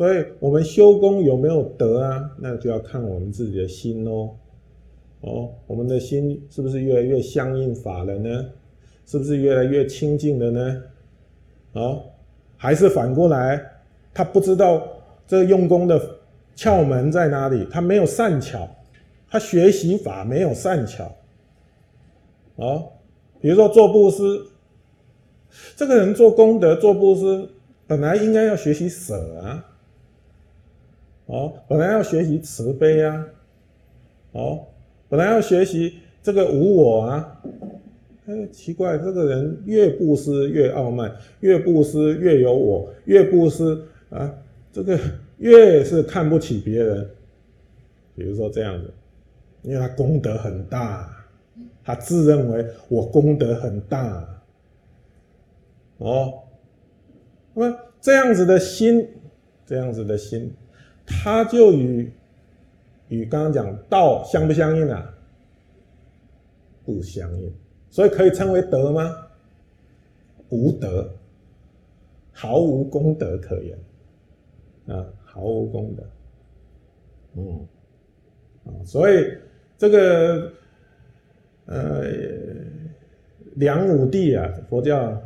所以我们修功有没有得啊？那就要看我们自己的心哦。哦，我们的心是不是越来越相应法了呢？是不是越来越清净了呢？哦，还是反过来，他不知道这用功的窍门在哪里，他没有善巧，他学习法没有善巧。哦，比如说做布施，这个人做功德、做布施，本来应该要学习舍啊。哦，本来要学习慈悲啊。哦。本来要学习这个无我啊，哎，奇怪，这个人越布施越傲慢，越布施越有我，越布施啊，这个越是看不起别人。比如说这样子，因为他功德很大，他自认为我功德很大，哦，那么这样子的心，这样子的心，他就与。与刚刚讲道相不相应啊？不相应，所以可以称为德吗？无德，毫无功德可言啊，毫无功德。嗯，啊，所以这个呃，梁武帝啊，佛教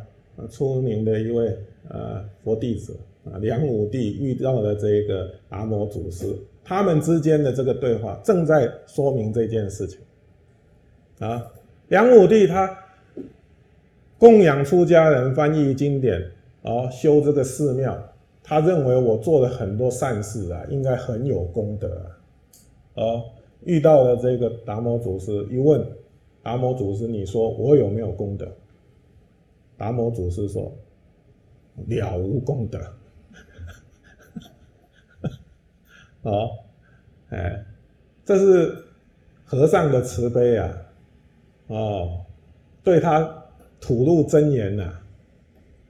出名的一位呃佛弟子啊，梁武帝遇到了这个达摩祖师。他们之间的这个对话正在说明这件事情啊。梁武帝他供养出家人、翻译经典，哦，修这个寺庙，他认为我做了很多善事啊，应该很有功德啊。哦，遇到了这个达摩祖师，一问达摩祖师，你说我有没有功德？达摩祖师说了无功德。哦，哎，这是和尚的慈悲啊！哦，对他吐露真言呐！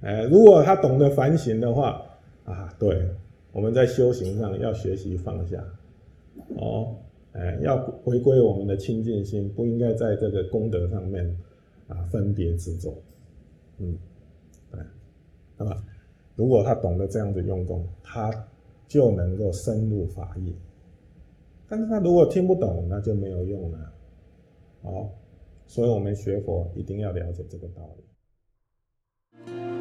哎，如果他懂得反省的话，啊，对，我们在修行上要学习放下，哦，哎，要回归我们的清净心，不应该在这个功德上面啊分别执着。嗯，对，那么如果他懂得这样子用功，他。就能够深入法义，但是他如果听不懂，那就没有用了。好，所以我们学佛一定要了解这个道理。